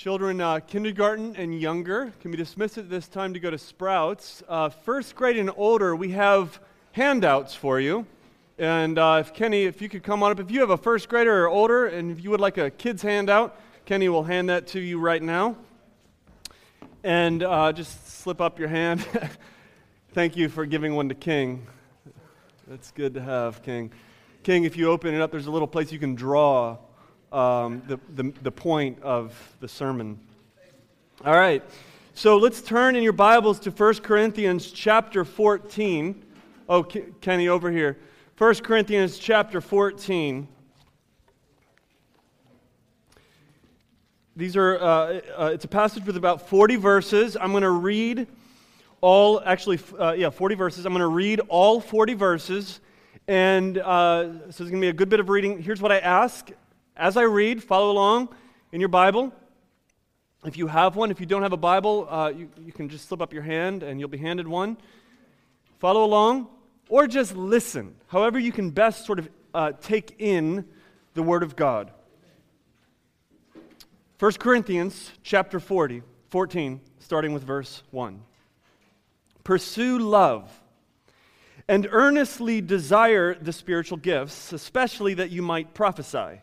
Children, uh, kindergarten and younger can be dismissed at this time to go to Sprouts. Uh, first grade and older, we have handouts for you. And uh, if Kenny, if you could come on up, if you have a first grader or older, and if you would like a kid's handout, Kenny will hand that to you right now. And uh, just slip up your hand. Thank you for giving one to King. That's good to have, King. King, if you open it up, there's a little place you can draw um, the, the, the point of the sermon. All right. So let's turn in your Bibles to 1 Corinthians chapter 14. Oh, Kenny, over here. 1 Corinthians chapter 14. These are, uh, uh, it's a passage with about 40 verses. I'm going to read all, actually, uh, yeah, 40 verses. I'm going to read all 40 verses. And uh, so it's going to be a good bit of reading. Here's what I ask as I read, follow along in your Bible. If you have one, if you don't have a Bible, uh, you, you can just slip up your hand and you'll be handed one. Follow along, or just listen, however, you can best sort of uh, take in the Word of God. 1 Corinthians chapter 40, 14, starting with verse 1. Pursue love and earnestly desire the spiritual gifts, especially that you might prophesy.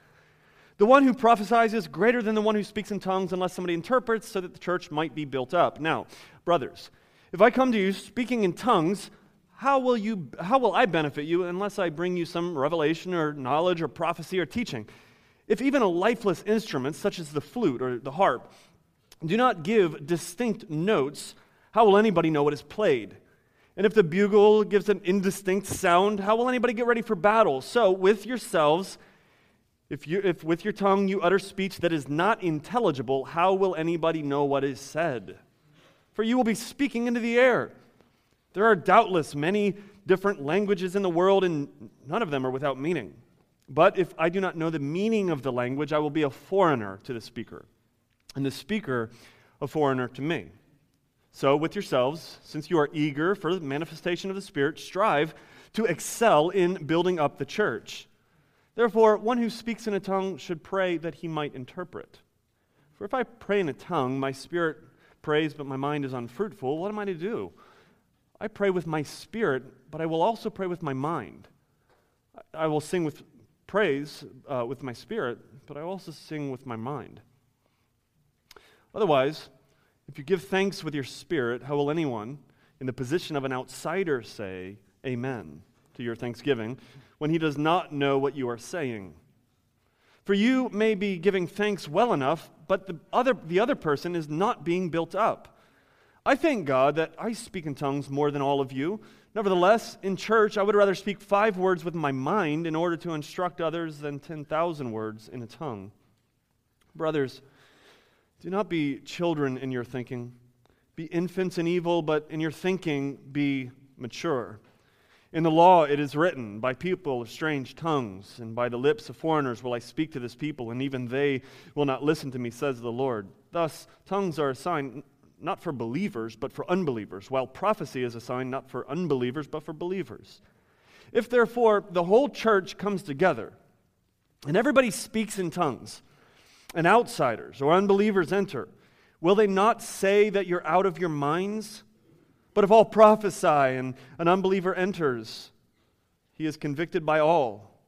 The one who prophesies is greater than the one who speaks in tongues unless somebody interprets so that the church might be built up. Now, brothers, if I come to you speaking in tongues, how will, you, how will I benefit you unless I bring you some revelation or knowledge or prophecy or teaching? If even a lifeless instrument, such as the flute or the harp, do not give distinct notes, how will anybody know what is played? And if the bugle gives an indistinct sound, how will anybody get ready for battle? So, with yourselves, if, you, if with your tongue you utter speech that is not intelligible, how will anybody know what is said? For you will be speaking into the air. There are doubtless many different languages in the world, and none of them are without meaning. But if I do not know the meaning of the language, I will be a foreigner to the speaker, and the speaker a foreigner to me. So, with yourselves, since you are eager for the manifestation of the Spirit, strive to excel in building up the church. Therefore, one who speaks in a tongue should pray that he might interpret. For if I pray in a tongue, my spirit prays, but my mind is unfruitful, what am I to do? I pray with my spirit, but I will also pray with my mind. I will sing with praise uh, with my spirit, but I also sing with my mind. Otherwise, if you give thanks with your spirit, how will anyone in the position of an outsider say, Amen? To your thanksgiving when he does not know what you are saying. For you may be giving thanks well enough, but the other, the other person is not being built up. I thank God that I speak in tongues more than all of you. Nevertheless, in church, I would rather speak five words with my mind in order to instruct others than 10,000 words in a tongue. Brothers, do not be children in your thinking. Be infants in evil, but in your thinking, be mature. In the law it is written, By people of strange tongues, and by the lips of foreigners will I speak to this people, and even they will not listen to me, says the Lord. Thus, tongues are a sign not for believers, but for unbelievers, while prophecy is a sign not for unbelievers, but for believers. If therefore the whole church comes together, and everybody speaks in tongues, and outsiders or unbelievers enter, will they not say that you're out of your minds? But if all prophesy and an unbeliever enters, he is convicted by all.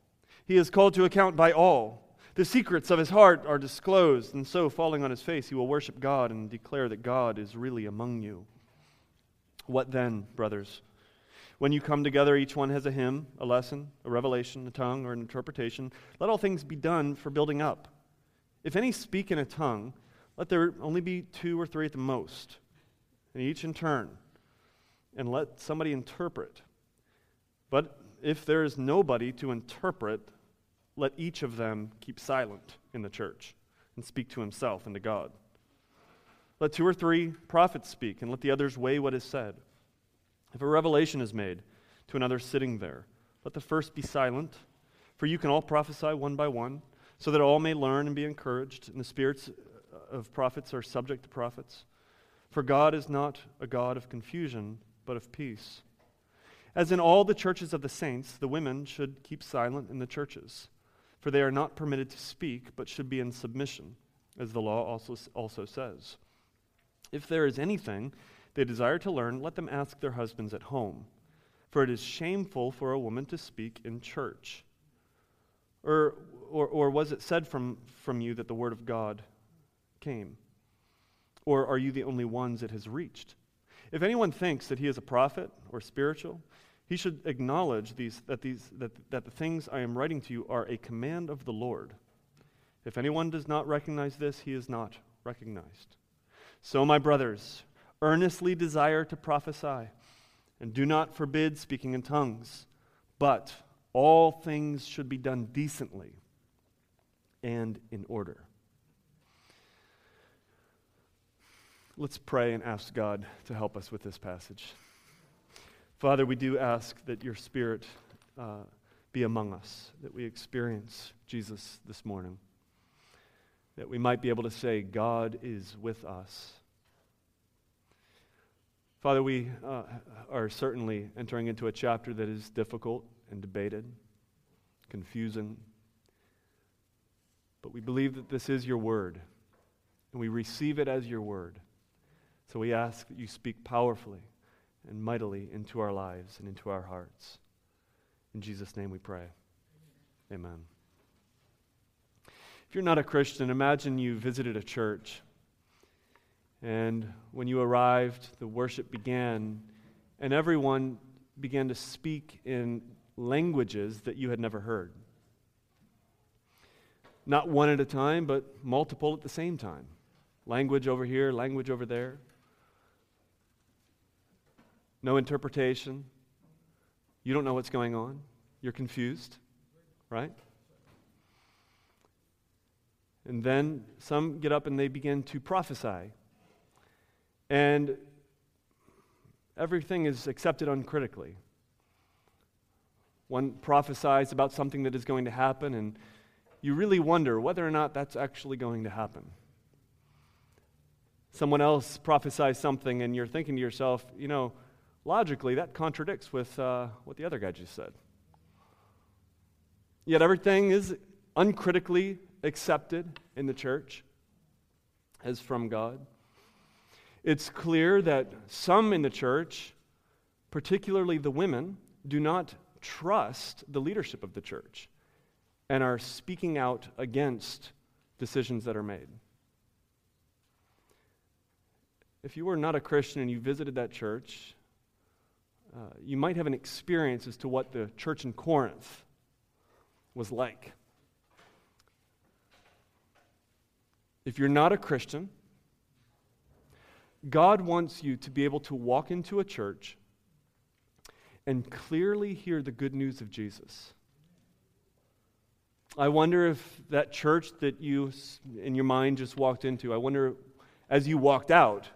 He is called to account by all. The secrets of his heart are disclosed, and so, falling on his face, he will worship God and declare that God is really among you. What then, brothers? When you come together, each one has a hymn, a lesson, a revelation, a tongue, or an interpretation. Let all things be done for building up. If any speak in a tongue, let there only be two or three at the most, and each in turn and let somebody interpret. But if there is nobody to interpret, let each of them keep silent in the church and speak to himself and to God. Let two or three prophets speak, and let the others weigh what is said. If a revelation is made to another sitting there, let the first be silent, for you can all prophesy one by one, so that all may learn and be encouraged, and the spirits uh, of prophets are subject to prophets. For God is not a God of confusion, but of peace. As in all the churches of the saints, the women should keep silent in the churches, for they are not permitted to speak, but should be in submission, as the law also, also says. If there is anything they desire to learn, let them ask their husbands at home, for it is shameful for a woman to speak in church. Or, or, or was it said from, from you that the word of God came? Or are you the only ones it has reached? If anyone thinks that he is a prophet or spiritual, he should acknowledge these, that, these, that, that the things I am writing to you are a command of the Lord. If anyone does not recognize this, he is not recognized. So, my brothers, earnestly desire to prophesy, and do not forbid speaking in tongues, but all things should be done decently and in order. Let's pray and ask God to help us with this passage. Father, we do ask that your Spirit uh, be among us, that we experience Jesus this morning, that we might be able to say, God is with us. Father, we uh, are certainly entering into a chapter that is difficult and debated, confusing. But we believe that this is your word, and we receive it as your word. So we ask that you speak powerfully and mightily into our lives and into our hearts. In Jesus' name we pray. Amen. If you're not a Christian, imagine you visited a church. And when you arrived, the worship began, and everyone began to speak in languages that you had never heard. Not one at a time, but multiple at the same time. Language over here, language over there no interpretation. You don't know what's going on. You're confused, right? And then some get up and they begin to prophesy. And everything is accepted uncritically. One prophesies about something that is going to happen, and you really wonder whether or not that's actually going to happen. Someone else prophesies something, and you're thinking to yourself, you know, logically, that contradicts with uh, what the other guy just said. Yet everything is uncritically accepted in the church as from God. It's clear that some in the church, particularly the women, do not trust the leadership of the church and are speaking out against decisions that are made. If you were not a Christian and you visited that church, uh, you might have an experience as to what the church in Corinth was like. If you're not a Christian, God wants you to be able to walk into a church and clearly hear the good news of Jesus. I wonder if that church that you, in your mind, just walked into, I wonder as you walked out,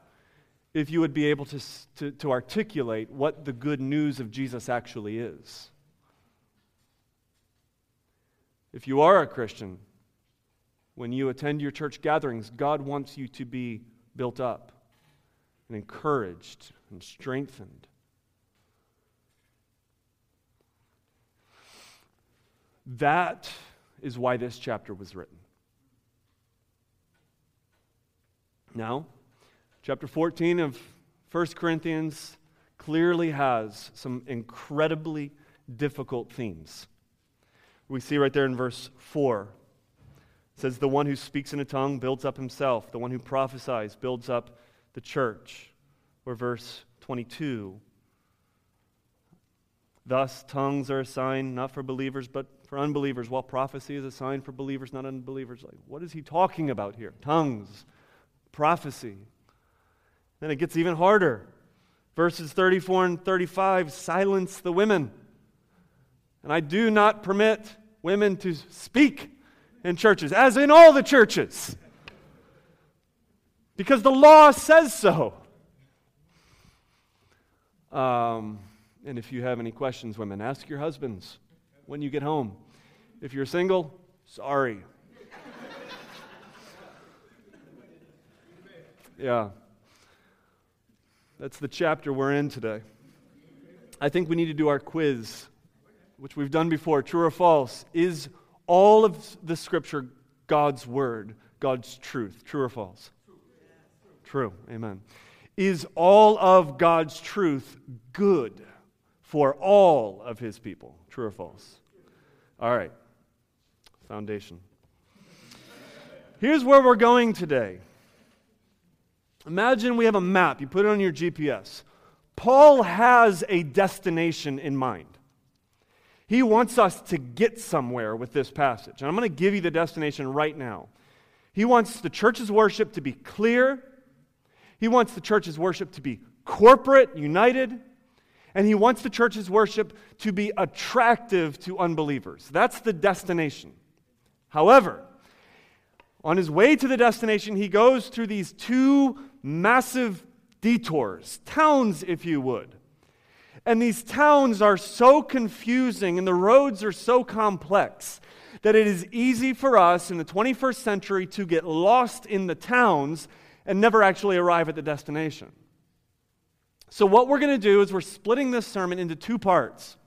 if you would be able to, to, to articulate what the good news of Jesus actually is. If you are a Christian, when you attend your church gatherings, God wants you to be built up and encouraged and strengthened. That is why this chapter was written. Now, Chapter 14 of 1 Corinthians clearly has some incredibly difficult themes. We see right there in verse 4 it says, The one who speaks in a tongue builds up himself, the one who prophesies builds up the church. Or verse 22 Thus, tongues are a sign not for believers, but for unbelievers, while prophecy is a sign for believers, not unbelievers. Like, what is he talking about here? Tongues, prophecy. Then it gets even harder. Verses 34 and 35 silence the women. And I do not permit women to speak in churches, as in all the churches, because the law says so. Um, and if you have any questions, women, ask your husbands when you get home. If you're single, sorry. yeah. That's the chapter we're in today. I think we need to do our quiz, which we've done before true or false. Is all of the scripture God's word, God's truth? True or false? True. Amen. Is all of God's truth good for all of his people? True or false? All right. Foundation. Here's where we're going today. Imagine we have a map, you put it on your GPS. Paul has a destination in mind. He wants us to get somewhere with this passage. And I'm going to give you the destination right now. He wants the church's worship to be clear, he wants the church's worship to be corporate, united, and he wants the church's worship to be attractive to unbelievers. That's the destination. However, on his way to the destination, he goes through these two massive detours, towns, if you would. And these towns are so confusing and the roads are so complex that it is easy for us in the 21st century to get lost in the towns and never actually arrive at the destination. So, what we're going to do is we're splitting this sermon into two parts.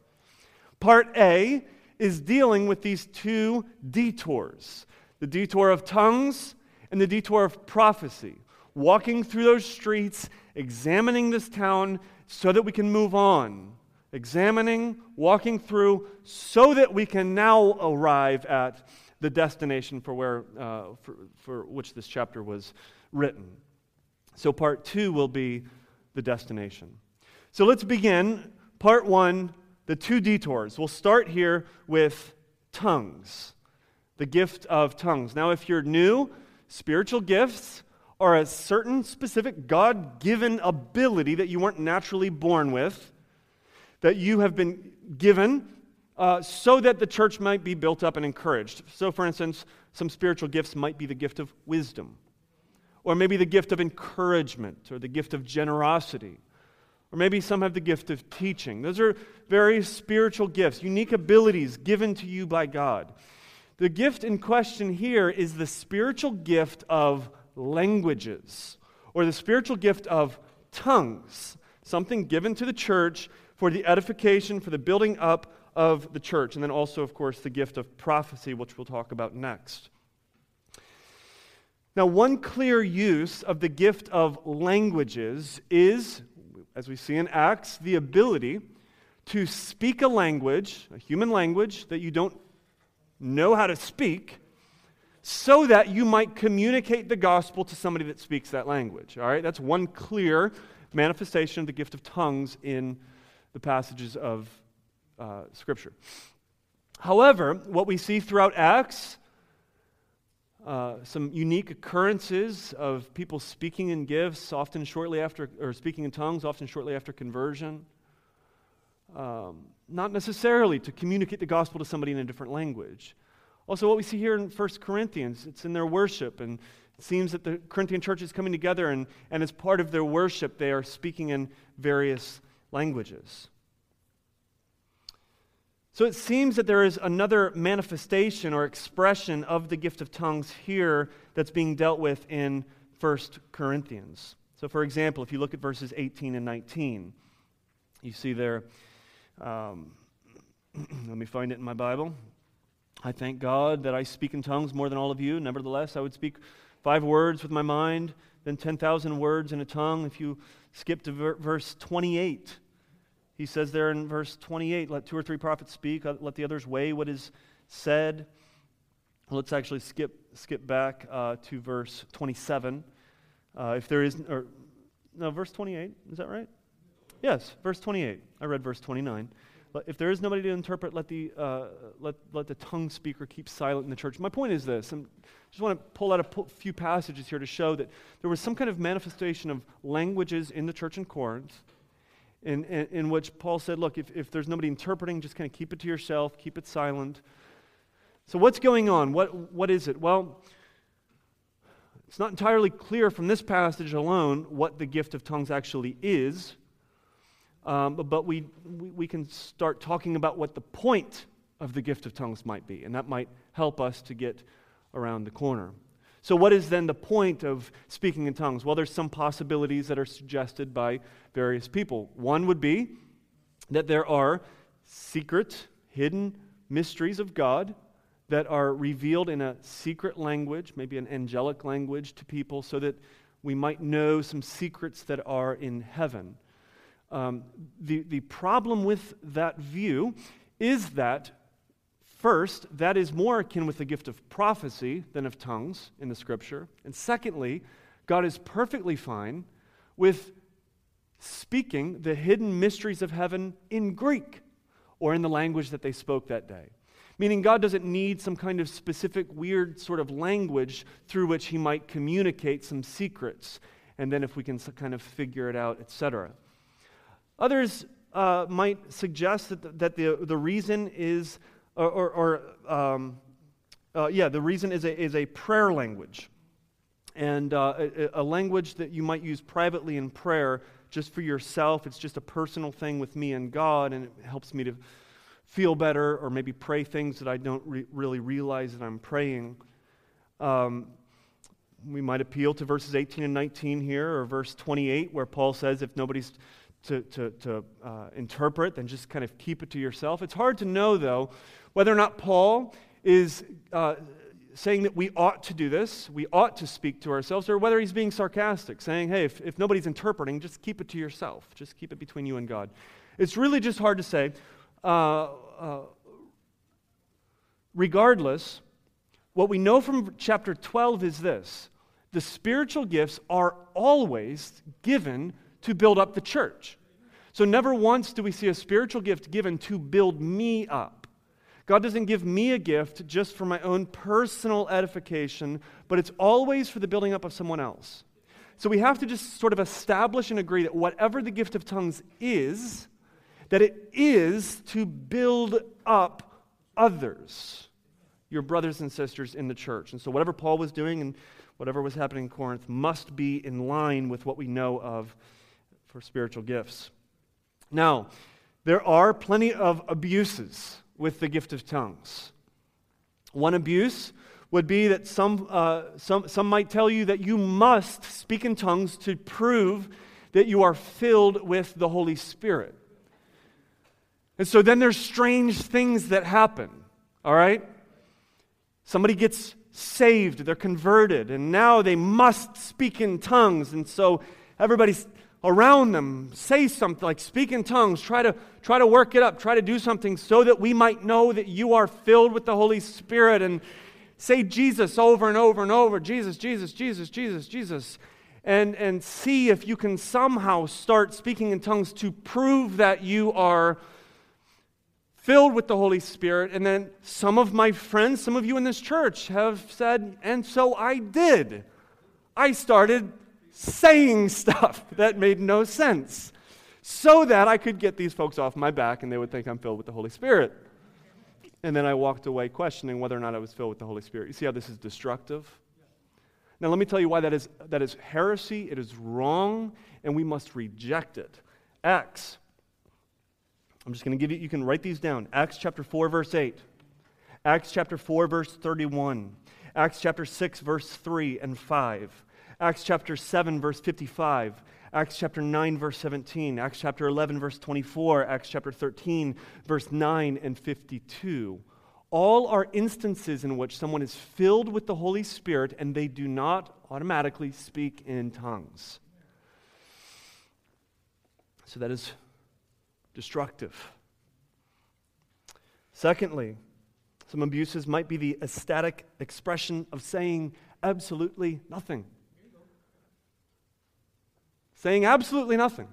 Part A is dealing with these two detours the detour of tongues and the detour of prophecy. Walking through those streets, examining this town so that we can move on. Examining, walking through, so that we can now arrive at the destination for, where, uh, for, for which this chapter was written. So, part two will be the destination. So, let's begin. Part one the two detours. We'll start here with tongues, the gift of tongues. Now, if you're new, spiritual gifts are a certain specific God given ability that you weren't naturally born with, that you have been given uh, so that the church might be built up and encouraged. So, for instance, some spiritual gifts might be the gift of wisdom or maybe the gift of encouragement, or the gift of generosity. Or maybe some have the gift of teaching. Those are very spiritual gifts, unique abilities given to you by God. The gift in question here is the spiritual gift of languages, or the spiritual gift of tongues, something given to the church for the edification, for the building up of the church. And then also, of course, the gift of prophecy, which we'll talk about next. Now, one clear use of the gift of languages is, as we see in Acts, the ability to speak a language, a human language that you don't know how to speak, so that you might communicate the gospel to somebody that speaks that language. All right? That's one clear manifestation of the gift of tongues in the passages of uh, Scripture. However, what we see throughout Acts uh, some unique occurrences of people speaking in gifts, often shortly after, or speaking in tongues, often shortly after conversion. Um, not necessarily to communicate the gospel to somebody in a different language. Also, what we see here in 1 Corinthians, it's in their worship, and it seems that the Corinthian church is coming together, and, and as part of their worship, they are speaking in various languages. So it seems that there is another manifestation or expression of the gift of tongues here that's being dealt with in 1 Corinthians. So, for example, if you look at verses 18 and 19, you see there, um, let me find it in my Bible. I thank God that I speak in tongues more than all of you. Nevertheless, I would speak five words with my mind, then 10,000 words in a tongue. If you skip to ver- verse 28, he says there in verse 28 let two or three prophets speak, uh, let the others weigh what is said. Let's actually skip, skip back uh, to verse 27. Uh, if there is, or no, verse 28, is that right? Yes, verse 28. I read verse 29. If there is nobody to interpret, let the, uh, let, let the tongue speaker keep silent in the church. My point is this, I just want to pull out a few passages here to show that there was some kind of manifestation of languages in the church in Corinth in, in, in, which Paul said, Look, if, if there's nobody interpreting, just kind of keep it to yourself, keep it silent. So, what's going on? What, what is it? Well, it's not entirely clear from this passage alone what the gift of tongues actually is. Um, but we, we, we can start talking about what the point of the gift of tongues might be, and that might help us to get around the corner. So, what is then the point of speaking in tongues? Well, there's some possibilities that are suggested by various people. One would be that there are secret, hidden mysteries of God that are revealed in a secret language, maybe an angelic language to people, so that we might know some secrets that are in heaven. Um, the, the problem with that view is that, first, that is more akin with the gift of prophecy than of tongues in the scripture. And secondly, God is perfectly fine with speaking the hidden mysteries of heaven in Greek or in the language that they spoke that day. Meaning, God doesn't need some kind of specific, weird sort of language through which He might communicate some secrets, and then if we can kind of figure it out, etc. Others uh, might suggest that the, that the, the reason is, or, or, or um, uh, yeah, the reason is a, is a prayer language. And uh, a, a language that you might use privately in prayer just for yourself. It's just a personal thing with me and God, and it helps me to feel better or maybe pray things that I don't re- really realize that I'm praying. Um, we might appeal to verses 18 and 19 here, or verse 28, where Paul says, if nobody's to, to, to uh, interpret, then just kind of keep it to yourself. It's hard to know, though, whether or not Paul is uh, saying that we ought to do this, we ought to speak to ourselves, or whether he's being sarcastic, saying, hey, if, if nobody's interpreting, just keep it to yourself. Just keep it between you and God. It's really just hard to say. Uh, uh, regardless, what we know from chapter 12 is this the spiritual gifts are always given to build up the church. So, never once do we see a spiritual gift given to build me up. God doesn't give me a gift just for my own personal edification, but it's always for the building up of someone else. So, we have to just sort of establish and agree that whatever the gift of tongues is, that it is to build up others, your brothers and sisters in the church. And so, whatever Paul was doing and whatever was happening in Corinth must be in line with what we know of for spiritual gifts. Now, there are plenty of abuses with the gift of tongues. One abuse would be that some, uh, some, some might tell you that you must speak in tongues to prove that you are filled with the Holy Spirit. And so then there's strange things that happen, all right? Somebody gets saved, they're converted, and now they must speak in tongues. And so everybody's around them say something like speak in tongues try to try to work it up try to do something so that we might know that you are filled with the holy spirit and say jesus over and over and over jesus jesus jesus jesus jesus and and see if you can somehow start speaking in tongues to prove that you are filled with the Holy Spirit. And then some of my friends, some of you in this church have said, and so I did. I started saying stuff that made no sense so that I could get these folks off my back and they would think I'm filled with the Holy Spirit. And then I walked away questioning whether or not I was filled with the Holy Spirit. You see how this is destructive? Now, let me tell you why that is, that is heresy, it is wrong, and we must reject it. Acts I'm just going to give you, you can write these down. Acts chapter 4, verse 8. Acts chapter 4, verse 31. Acts chapter 6, verse 3 and 5. Acts chapter 7, verse 55. Acts chapter 9, verse 17. Acts chapter 11, verse 24. Acts chapter 13, verse 9 and 52. All are instances in which someone is filled with the Holy Spirit and they do not automatically speak in tongues. So that is destructive. Secondly, some abuses might be the ecstatic expression of saying absolutely nothing. Saying absolutely nothing.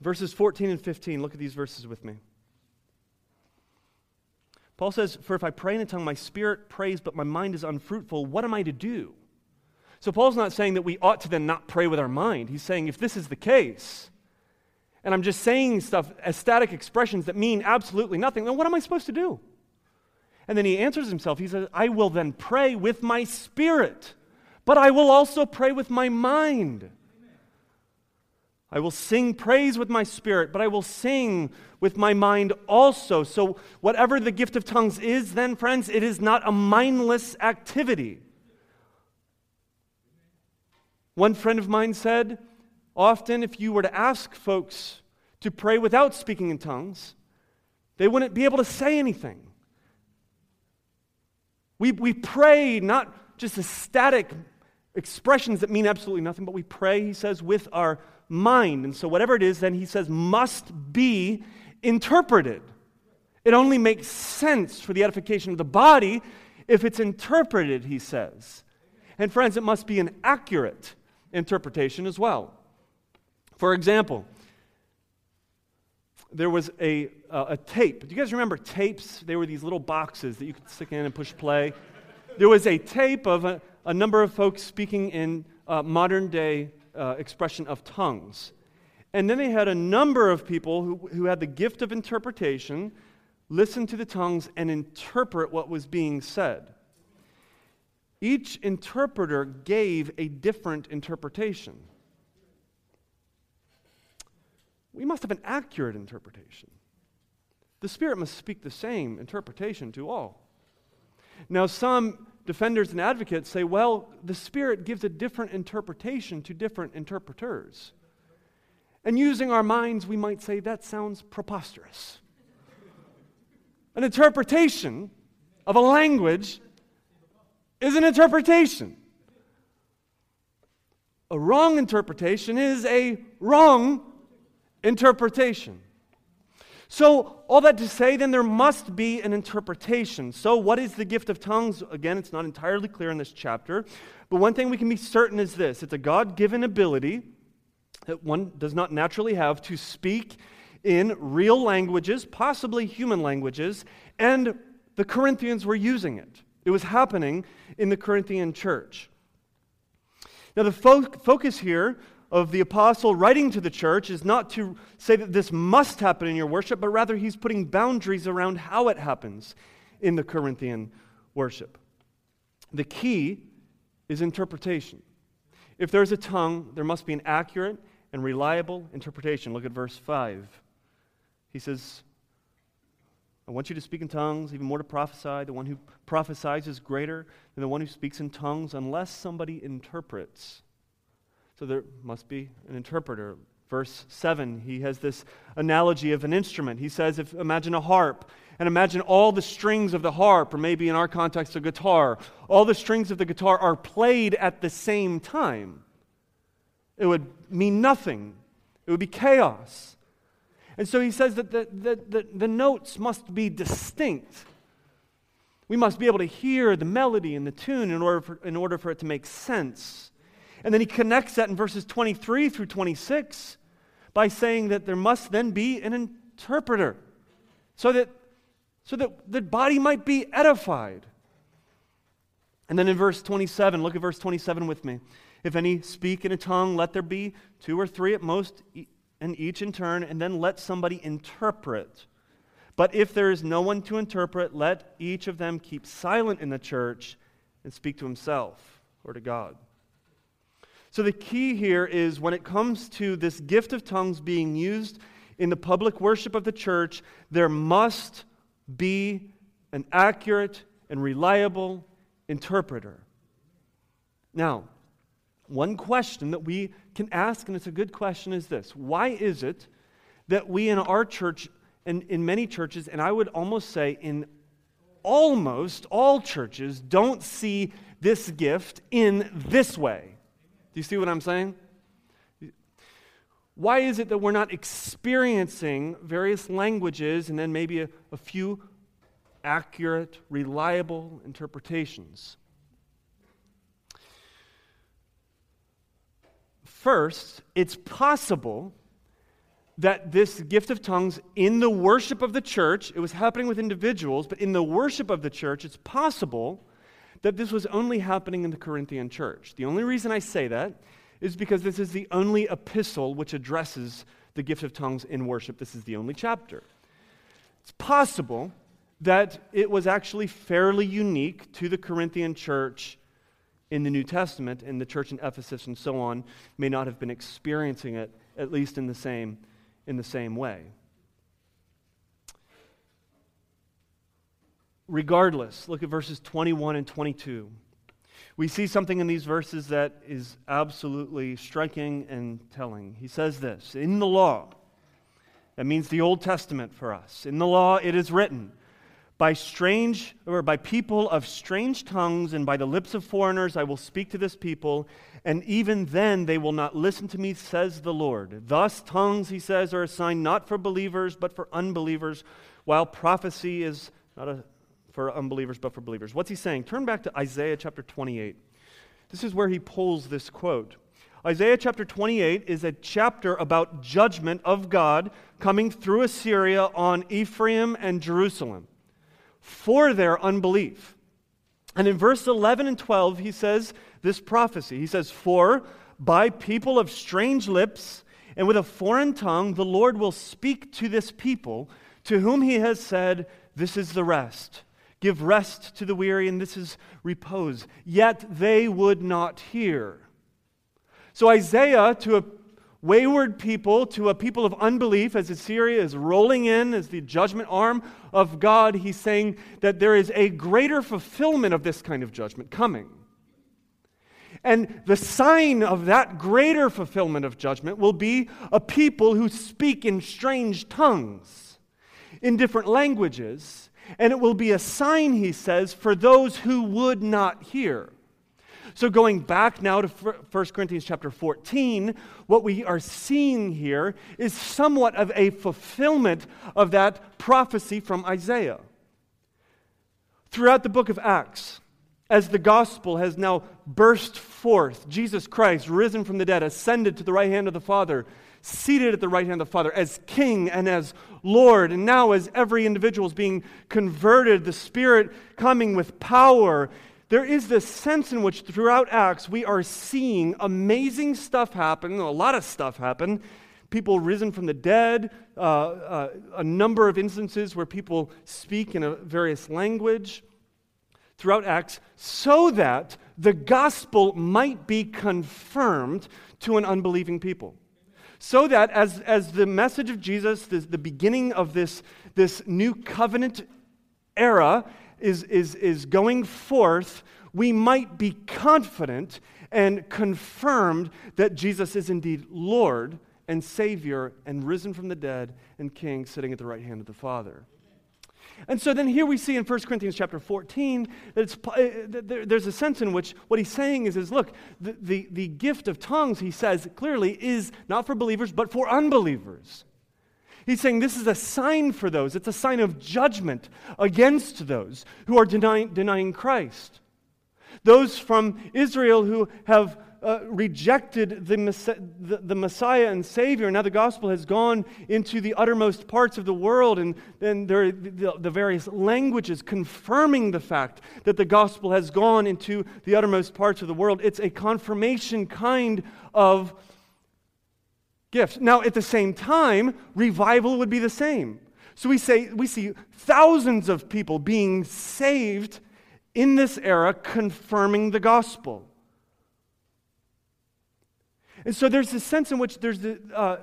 Verses 14 and 15, look at these verses with me. Paul says, For if I pray in a tongue, my spirit prays, but my mind is unfruitful, what am I to do? So Paul's not saying that we ought to then not pray with our mind. He's saying if this is the case, and I'm just saying stuff ecstatic expressions that mean absolutely nothing, then what am I supposed to do? And then he answers himself. He says, I will then pray with my spirit, but I will also pray with my mind. I will sing praise with my spirit, but I will sing with my mind also. So, whatever the gift of tongues is, then, friends, it is not a mindless activity. One friend of mine said, often if you were to ask folks to pray without speaking in tongues, they wouldn't be able to say anything. We, we pray not just ecstatic expressions that mean absolutely nothing, but we pray, he says, with our mind. And so, whatever it is, then he says, must be interpreted. It only makes sense for the edification of the body if it's interpreted, he says. And, friends, it must be an accurate interpretation as well. For example, there was a, uh, a tape. Do you guys remember tapes? They were these little boxes that you could stick in and push play. There was a tape of a, a number of folks speaking in uh, modern day uh, expression of tongues. And then they had a number of people who, who had the gift of interpretation listen to the tongues and interpret what was being said. Each interpreter gave a different interpretation. We must have an accurate interpretation. The Spirit must speak the same interpretation to all. Now, some defenders and advocates say, well, the Spirit gives a different interpretation to different interpreters. And using our minds, we might say that sounds preposterous. An interpretation of a language is an interpretation. A wrong interpretation is a wrong interpretation. So, all that to say, then there must be an interpretation. So, what is the gift of tongues? Again, it's not entirely clear in this chapter. But one thing we can be certain is this it's a God given ability that one does not naturally have to speak in real languages, possibly human languages, and the Corinthians were using it. It was happening in the Corinthian church. Now, the fo- focus here of the apostle writing to the church is not to say that this must happen in your worship, but rather he's putting boundaries around how it happens in the Corinthian worship. The key is interpretation. If there's a tongue, there must be an accurate and reliable interpretation. Look at verse 5. He says, I want you to speak in tongues, even more to prophesy. The one who prophesies is greater than the one who speaks in tongues, unless somebody interprets. So there must be an interpreter. Verse 7, he has this analogy of an instrument. He says, if imagine a harp, and imagine all the strings of the harp, or maybe in our context, a guitar, all the strings of the guitar are played at the same time. It would mean nothing, it would be chaos. And so he says that the, the, the, the notes must be distinct. We must be able to hear the melody and the tune in order for, in order for it to make sense. And then he connects that in verses 23 through 26 by saying that there must then be an interpreter so that, so that the body might be edified. And then in verse 27, look at verse 27 with me. If any speak in a tongue, let there be two or three at most, and each in turn, and then let somebody interpret. But if there is no one to interpret, let each of them keep silent in the church and speak to himself or to God. So, the key here is when it comes to this gift of tongues being used in the public worship of the church, there must be an accurate and reliable interpreter. Now, one question that we can ask, and it's a good question, is this Why is it that we in our church and in many churches, and I would almost say in almost all churches, don't see this gift in this way? Do you see what I'm saying? Why is it that we're not experiencing various languages and then maybe a, a few accurate, reliable interpretations? First, it's possible that this gift of tongues in the worship of the church, it was happening with individuals, but in the worship of the church, it's possible that this was only happening in the Corinthian church. The only reason I say that is because this is the only epistle which addresses the gift of tongues in worship. This is the only chapter. It's possible that it was actually fairly unique to the Corinthian church in the New Testament, and the church in Ephesus and so on may not have been experiencing it at least in the same, in the same way. Regardless, look at verses 21 and 22. We see something in these verses that is absolutely striking and telling. He says this In the law, that means the Old Testament for us. In the law, it is written, by strange or by people of strange tongues and by the lips of foreigners I will speak to this people, and even then they will not listen to me, says the Lord. Thus, tongues, he says, are a sign not for believers, but for unbelievers, while prophecy is not a, for unbelievers, but for believers. What's he saying? Turn back to Isaiah chapter 28. This is where he pulls this quote. Isaiah chapter 28 is a chapter about judgment of God coming through Assyria on Ephraim and Jerusalem for their unbelief. And in verse 11 and 12, he says this prophecy. He says, For by people of strange lips and with a foreign tongue, the Lord will speak to this people, to whom he has said, This is the rest. Give rest to the weary, and this is repose. Yet they would not hear. So Isaiah, to a wayward people to a people of unbelief as Assyria is rolling in as the judgment arm of God, he's saying that there is a greater fulfillment of this kind of judgment coming. And the sign of that greater fulfillment of judgment will be a people who speak in strange tongues, in different languages. And it will be a sign, he says, for those who would not hear. So going back now to 1 Corinthians chapter 14, what we are seeing here is somewhat of a fulfillment of that prophecy from Isaiah. Throughout the book of Acts, as the gospel has now burst forth, Jesus Christ, risen from the dead, ascended to the right hand of the Father, seated at the right hand of the Father as King and as Lord. And now, as every individual is being converted, the Spirit coming with power there is this sense in which throughout Acts we are seeing amazing stuff happen, a lot of stuff happen. People risen from the dead, uh, uh, a number of instances where people speak in a various language throughout Acts, so that the gospel might be confirmed to an unbelieving people. So that as, as the message of Jesus, the, the beginning of this, this new covenant era, is, is, is going forth, we might be confident and confirmed that Jesus is indeed Lord and Savior and risen from the dead and King sitting at the right hand of the Father. And so then here we see in 1 Corinthians chapter 14 that uh, there's a sense in which what he's saying is, is look, the, the, the gift of tongues, he says clearly, is not for believers, but for unbelievers. He's saying this is a sign for those. It's a sign of judgment against those who are denying, denying Christ. Those from Israel who have uh, rejected the, the, the, Messiah and Savior. Now the gospel has gone into the uttermost parts of the world, and then there are the, the various languages confirming the fact that the gospel has gone into the uttermost parts of the world. It's a confirmation kind of gift. Now, at the same time, revival would be the same. So we say we see thousands of people being saved in this era, confirming the gospel. And so there's this sense in which there's the. Uh,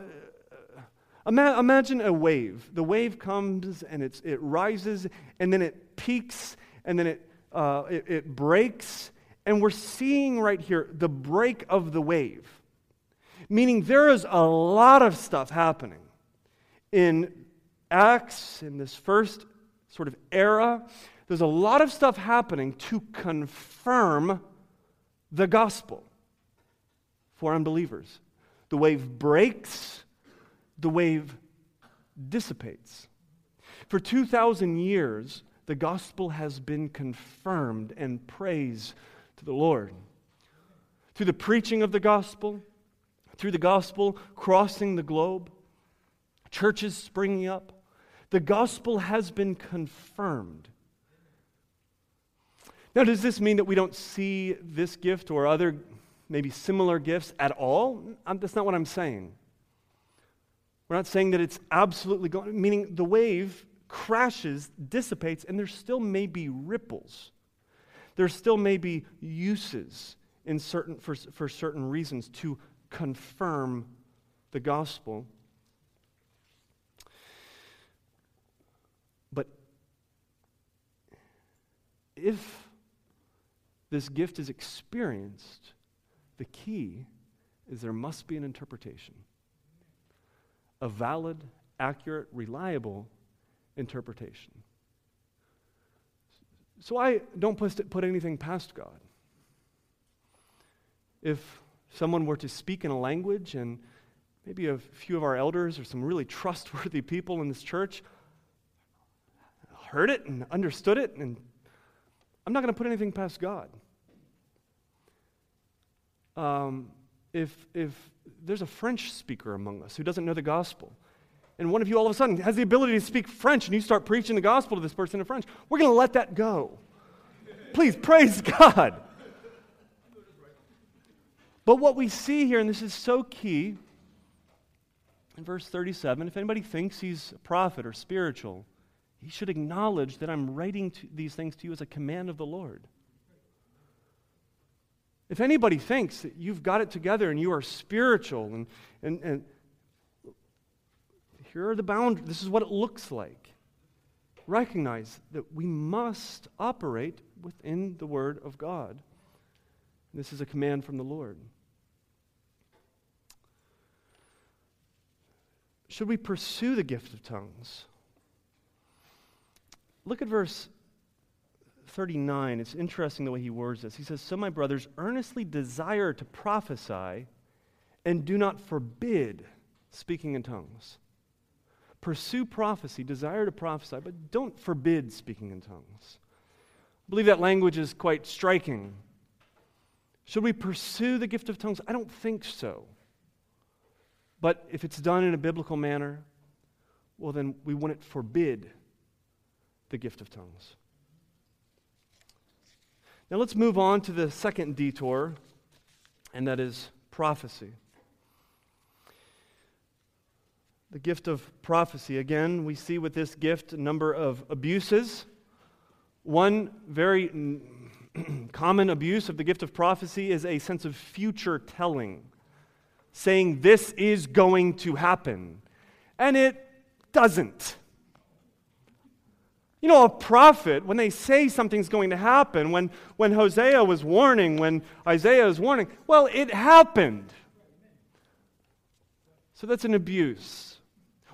imagine a wave. The wave comes and it's, it rises and then it peaks and then it, uh, it, it breaks. And we're seeing right here the break of the wave. Meaning there is a lot of stuff happening in Acts, in this first sort of era. There's a lot of stuff happening to confirm the gospel for unbelievers. The wave breaks, the wave dissipates. For 2,000 years, the gospel has been confirmed and praise to the Lord. Through the preaching of the gospel, through the gospel crossing the globe, churches springing up. The gospel has been confirmed. Now, does this mean that we don't see this gift or other maybe similar gifts at all? that's not what I'm saying. We're not saying that it's absolutely going, meaning the wave crashes, dissipates, and there still may be ripples. There still may be uses in certain, for, for certain reasons to confirm the gospel. But if this gift is experienced, the key is there must be an interpretation. A valid, accurate, reliable interpretation. So I don't put anything past God. If someone were to speak in a language and maybe a few of our elders or some really trustworthy people in this church heard it and understood it, and I'm not going to put anything past God. Um, if, if there's a French speaker among us who doesn't know the gospel, and one of you all of a sudden has the ability to speak French and you start preaching the gospel to this person in French, we're going to let that go. Please praise God. But what we see here, and this is so key, in verse 37, if anybody thinks he's a prophet or spiritual, he should acknowledge that I'm writing these things to you as a command of the Lord. If anybody thinks that you've got it together and you are spiritual and, and, and here are the boundaries. This is what it looks like. Recognize that we must operate within the Word of God. This is a command from the Lord. Should we pursue the gift of tongues? Look at verse 39. It's interesting the way he words this. He says, So, my brothers, earnestly desire to prophesy and do not forbid speaking in tongues. Pursue prophecy, desire to prophesy, but don't forbid speaking in tongues. I believe that language is quite striking. Should we pursue the gift of tongues? I don't think so. But if it's done in a biblical manner, well, then we wouldn't forbid the gift of tongues. Now let's move on to the second detour, and that is prophecy. The gift of prophecy. Again, we see with this gift a number of abuses. One very common abuse of the gift of prophecy is a sense of future telling, saying this is going to happen. And it doesn't. You know, a prophet, when they say something's going to happen, when, when Hosea was warning, when Isaiah was warning, well, it happened. So that's an abuse.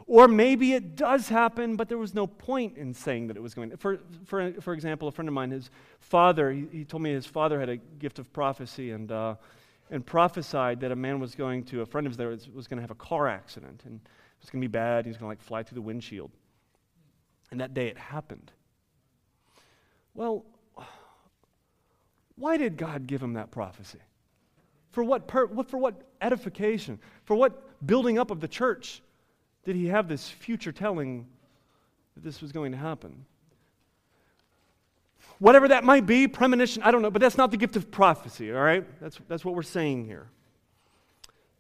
Or maybe it does happen, but there was no point in saying that it was going to. For, for, for example, a friend of mine, his father, he, he told me his father had a gift of prophecy and, uh, and prophesied that a man was going to, a friend of theirs was, was going to have a car accident and it was going to be bad. He was going to like fly through the windshield. And that day it happened. Well, why did God give him that prophecy? For what, per, for what edification? For what building up of the church? did he have this future telling that this was going to happen? Whatever that might be, premonition, I don't know, but that's not the gift of prophecy, all right? That's, that's what we're saying here.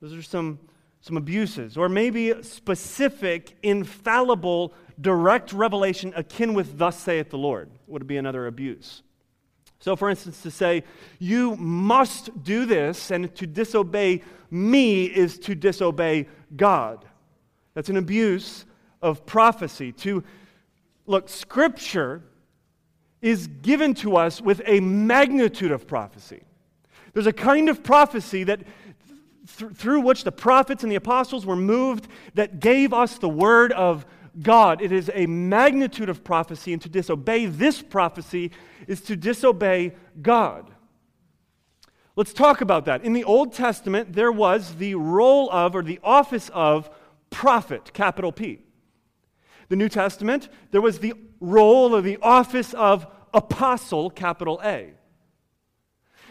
Those are some, some abuses, or maybe specific, infallible, direct revelation akin with, Thus saith the Lord, would be another abuse. So, for instance, to say, You must do this, and to disobey me is to disobey God. That's an abuse of prophecy. To look, Scripture is given to us with a magnitude of prophecy. There's a kind of prophecy that th- through which the prophets and the apostles were moved that gave us the word of God. It is a magnitude of prophecy, and to disobey this prophecy is to disobey God. Let's talk about that. In the Old Testament, there was the role of, or the office of, prophet, capital P. The New Testament, there was the role or the office of apostle, capital A.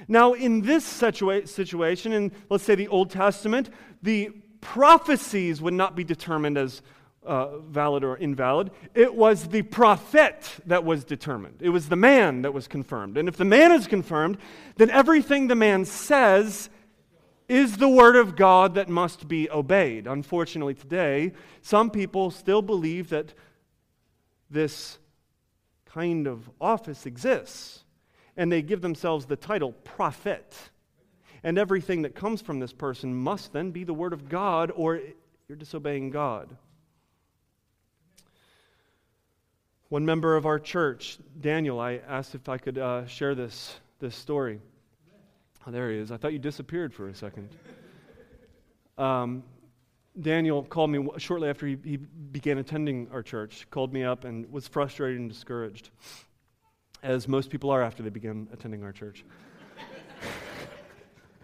Now, in this situa- situation, in let's say the Old Testament, the prophecies would not be determined as uh, valid or invalid. It was the prophet that was determined. It was the man that was confirmed. And if the man is confirmed, then everything the man says is the word of God that must be obeyed. Unfortunately, today, some people still believe that this kind of office exists, and they give themselves the title prophet. and everything that comes from this person must then be the Word of God, or you're disobeying God. One member of our church, Daniel, I asked if I could uh, share this, this story. Oh, there he is. I thought you disappeared for a second. Um, Daniel called me shortly after he, he began attending our church, called me up and was frustrated and discouraged, as most people are after they begin attending our church.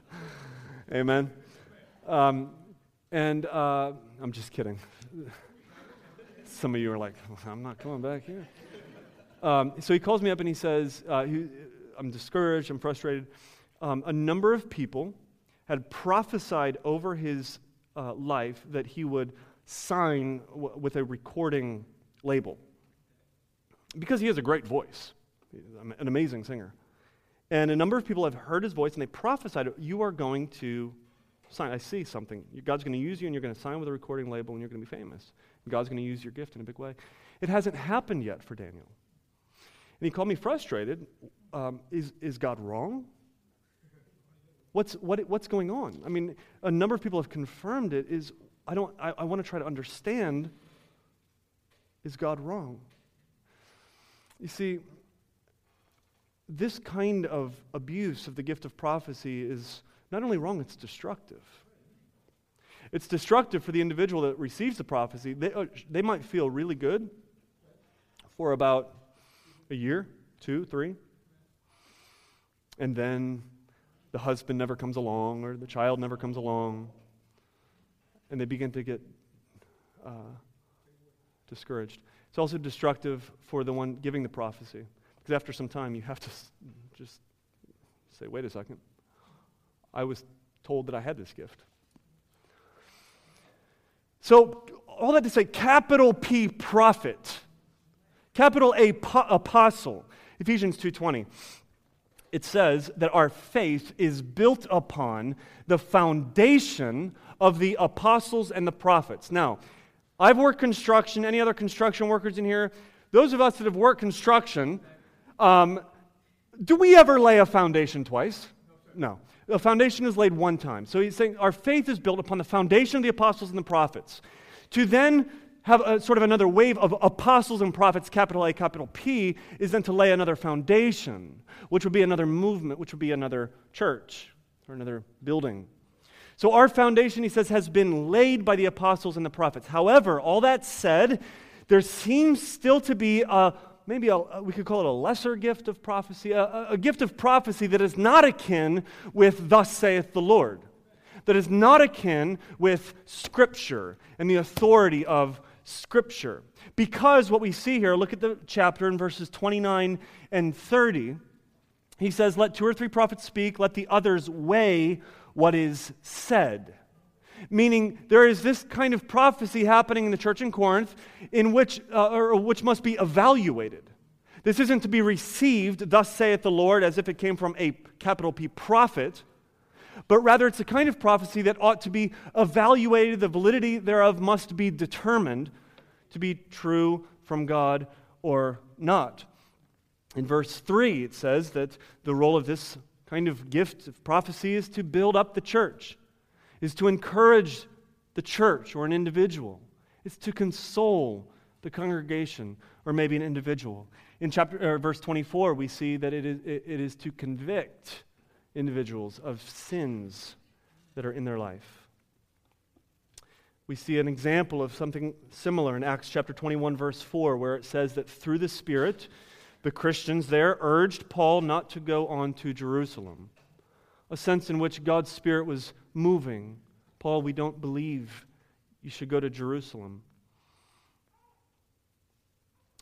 Amen. Um, and uh, I'm just kidding. Some of you are like, I'm not coming back here. Um, so he calls me up and he says, uh, he, I'm discouraged, I'm frustrated. Um, a number of people had prophesied over his uh, life that he would sign w- with a recording label because he has a great voice, He's an amazing singer. And a number of people have heard his voice and they prophesied, You are going to sign. I see something. God's going to use you and you're going to sign with a recording label and you're going to be famous. God's going to use your gift in a big way. It hasn't happened yet for Daniel. And he called me frustrated. Um, is, is God wrong? What's, what, what's going on? I mean, a number of people have confirmed it. Is I don't. I, I want to try to understand. Is God wrong? You see, this kind of abuse of the gift of prophecy is not only wrong; it's destructive. It's destructive for the individual that receives the prophecy. They, uh, they might feel really good for about a year, two, three, and then the husband never comes along or the child never comes along, and they begin to get uh, discouraged. It's also destructive for the one giving the prophecy, because after some time, you have to just say, wait a second. I was told that I had this gift. So, all that to say, capital P prophet, capital A po- apostle, Ephesians 2:20 it says that our faith is built upon the foundation of the apostles and the prophets. Now, I've worked construction. Any other construction workers in here? Those of us that have worked construction, um, do we ever lay a foundation twice? No. The foundation is laid one time. So he's saying our faith is built upon the foundation of the apostles and the prophets. To then have a, sort of another wave of apostles and prophets, capital A, capital P, is then to lay another foundation, which would be another movement, which would be another church or another building. So our foundation, he says, has been laid by the apostles and the prophets. However, all that said, there seems still to be a maybe a, we could call it a lesser gift of prophecy, a, a gift of prophecy that is not akin with thus saith the Lord that is not akin with Scripture and the authority of Scripture. Because what we see here, look at the chapter in verses 29 and 30. He says, Let two or three prophets speak, let the others weigh what is said. Meaning, there is this kind of prophecy happening in the church in Corinth in which, uh, or which must be evaluated. This isn't to be received, thus saith the Lord, as if it came from a capital P prophet, but rather it's a kind of prophecy that ought to be evaluated. The validity thereof must be determined to be true from God or not. In verse 3, it says that the role of this kind of gift of prophecy is to build up the church, is to encourage the church or an individual, it's to console the congregation or maybe an individual. In chapter, er, verse 24, we see that it is, it is to convict individuals of sins that are in their life. We see an example of something similar in Acts chapter 21, verse 4, where it says that through the Spirit, the Christians there urged Paul not to go on to Jerusalem, a sense in which God's Spirit was moving. Paul, we don't believe you should go to Jerusalem.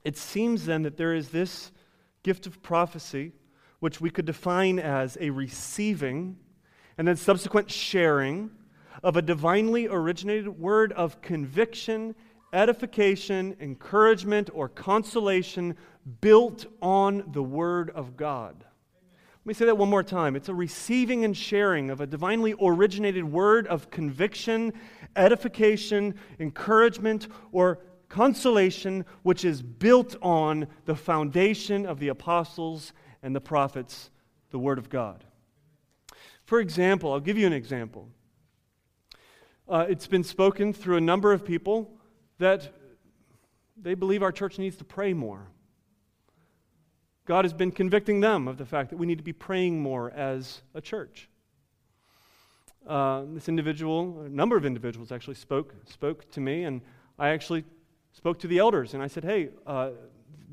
It seems then that there is this gift of prophecy which we could define as a receiving and then subsequent sharing of a divinely originated word of conviction, edification, encouragement, or consolation built on the Word of God. Let me say that one more time. It's a receiving and sharing of a divinely originated word of conviction, edification, encouragement, or consolation, which is built on the foundation of the apostles and the prophets the Word of God. For example, I'll give you an example. Uh, it's been spoken through a number of people that they believe our church needs to pray more. God has been convicting them of the fact that we need to be praying more as a church. Uh, this individual, a number of individuals actually spoke, spoke to me, and I actually spoke to the elders, and I said, hey, uh,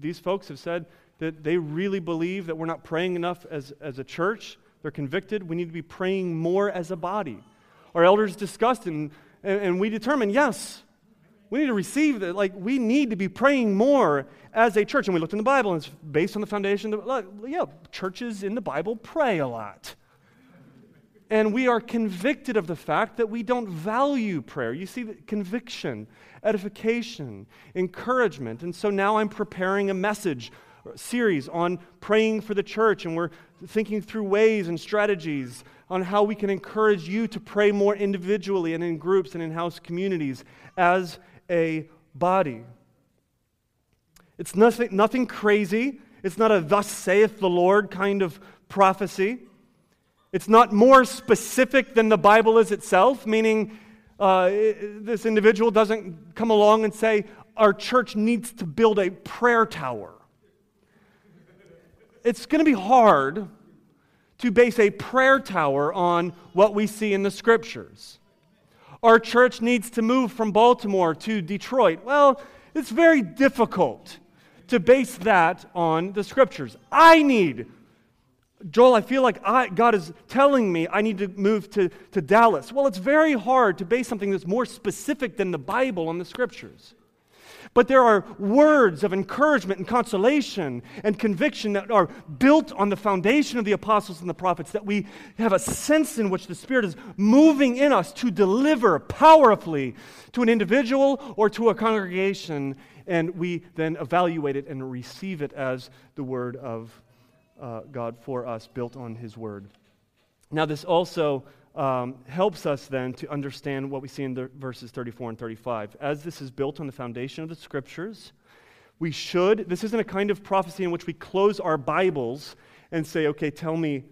these folks have said that they really believe that we're not praying enough as, as a church. They're convicted. We need to be praying more as a body. Our elders discussed, and, and we determined, yes, we need to receive that. Like, we need to be praying more as a church. And we looked in the Bible, and it's based on the foundation that, look, yeah, churches in the Bible pray a lot. And we are convicted of the fact that we don't value prayer. You see, conviction, edification, encouragement. And so now I'm preparing a message series on praying for the church, and we're thinking through ways and strategies on how we can encourage you to pray more individually and in groups and in house communities as a body. It's nothing, nothing crazy. It's not a thus saith the Lord kind of prophecy. It's not more specific than the Bible is itself, meaning uh, this individual doesn't come along and say, Our church needs to build a prayer tower. It's going to be hard to base a prayer tower on what we see in the scriptures. Our church needs to move from Baltimore to Detroit. Well, it's very difficult to base that on the scriptures. I need, Joel, I feel like I, God is telling me I need to move to, to Dallas. Well, it's very hard to base something that's more specific than the Bible on the scriptures. But there are words of encouragement and consolation and conviction that are built on the foundation of the apostles and the prophets, that we have a sense in which the Spirit is moving in us to deliver powerfully to an individual or to a congregation, and we then evaluate it and receive it as the Word of uh, God for us, built on His Word. Now, this also um, helps us then to understand what we see in the verses 34 and 35. As this is built on the foundation of the scriptures, we should, this isn't a kind of prophecy in which we close our Bibles and say, okay, tell me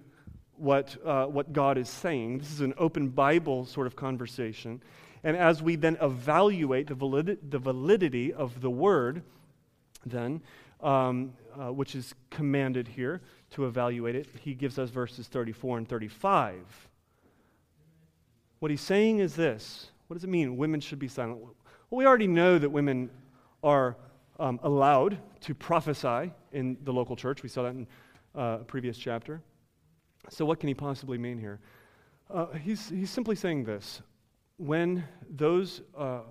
what, uh, what God is saying. This is an open Bible sort of conversation. And as we then evaluate the, valid- the validity of the word, then, um, uh, which is commanded here to evaluate it, he gives us verses 34 and 35. What he's saying is this What does it mean? Women should be silent. Well, we already know that women are um, allowed to prophesy in the local church. We saw that in uh, a previous chapter. So, what can he possibly mean here? Uh, he's, he's simply saying this when those uh,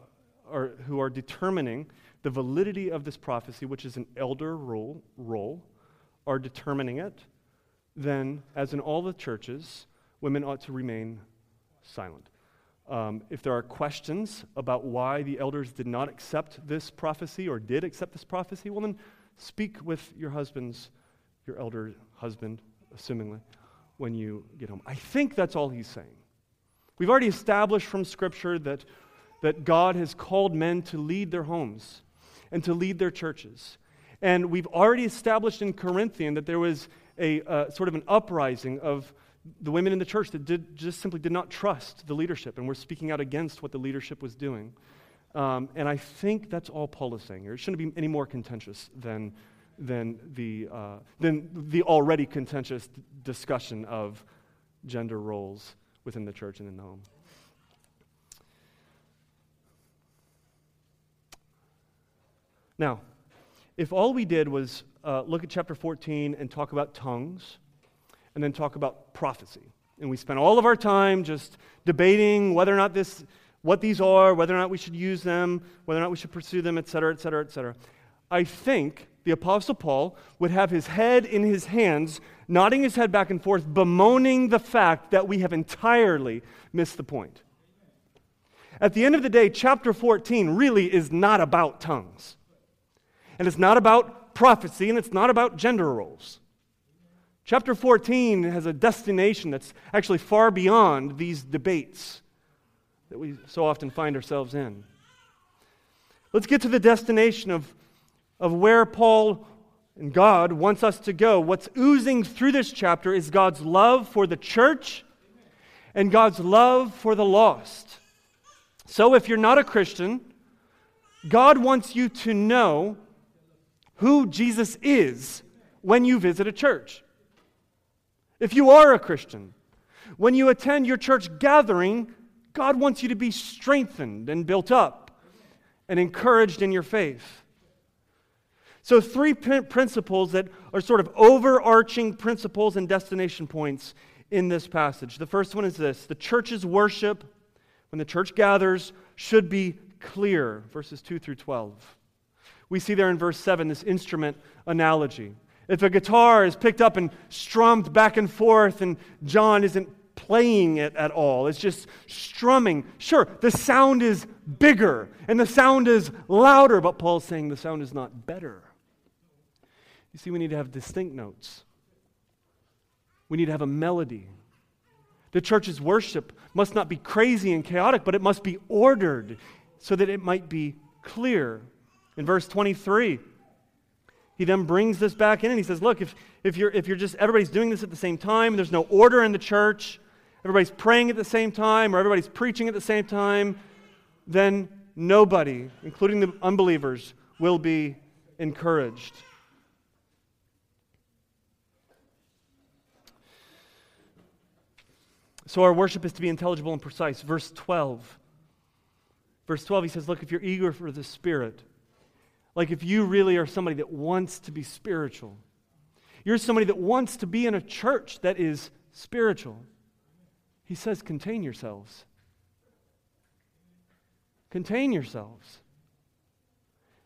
are, who are determining the validity of this prophecy, which is an elder role, role, are determining it, then, as in all the churches, women ought to remain silent. Um, if there are questions about why the elders did not accept this prophecy or did accept this prophecy, well, then speak with your husband's, your elder husband, assumingly, when you get home. I think that's all he's saying. We've already established from Scripture that, that God has called men to lead their homes and to lead their churches. And we've already established in Corinthian that there was a uh, sort of an uprising of the women in the church that did, just simply did not trust the leadership and were speaking out against what the leadership was doing. Um, and I think that's all Paul is saying here. It shouldn't be any more contentious than, than, the, uh, than the already contentious d- discussion of gender roles within the church and in the home. Now, if all we did was uh, look at chapter 14 and talk about tongues, and then talk about prophecy. And we spent all of our time just debating whether or not this, what these are, whether or not we should use them, whether or not we should pursue them, et cetera, et cetera, et cetera. I think the Apostle Paul would have his head in his hands, nodding his head back and forth, bemoaning the fact that we have entirely missed the point. At the end of the day, chapter 14 really is not about tongues. And it's not about prophecy, and it's not about gender roles. Chapter 14 has a destination that's actually far beyond these debates that we so often find ourselves in. Let's get to the destination of, of where Paul and God wants us to go. What's oozing through this chapter is God's love for the church and God's love for the lost. So, if you're not a Christian, God wants you to know who Jesus is when you visit a church. If you are a Christian, when you attend your church gathering, God wants you to be strengthened and built up and encouraged in your faith. So, three principles that are sort of overarching principles and destination points in this passage. The first one is this the church's worship, when the church gathers, should be clear, verses 2 through 12. We see there in verse 7 this instrument analogy. If a guitar is picked up and strummed back and forth, and John isn't playing it at all, it's just strumming. Sure, the sound is bigger and the sound is louder, but Paul's saying the sound is not better. You see, we need to have distinct notes, we need to have a melody. The church's worship must not be crazy and chaotic, but it must be ordered so that it might be clear. In verse 23, he then brings this back in and he says, Look, if, if, you're, if you're just, everybody's doing this at the same time, there's no order in the church, everybody's praying at the same time, or everybody's preaching at the same time, then nobody, including the unbelievers, will be encouraged. So our worship is to be intelligible and precise. Verse 12. Verse 12, he says, Look, if you're eager for the Spirit, like if you really are somebody that wants to be spiritual, you're somebody that wants to be in a church that is spiritual, he says, contain yourselves. Contain yourselves.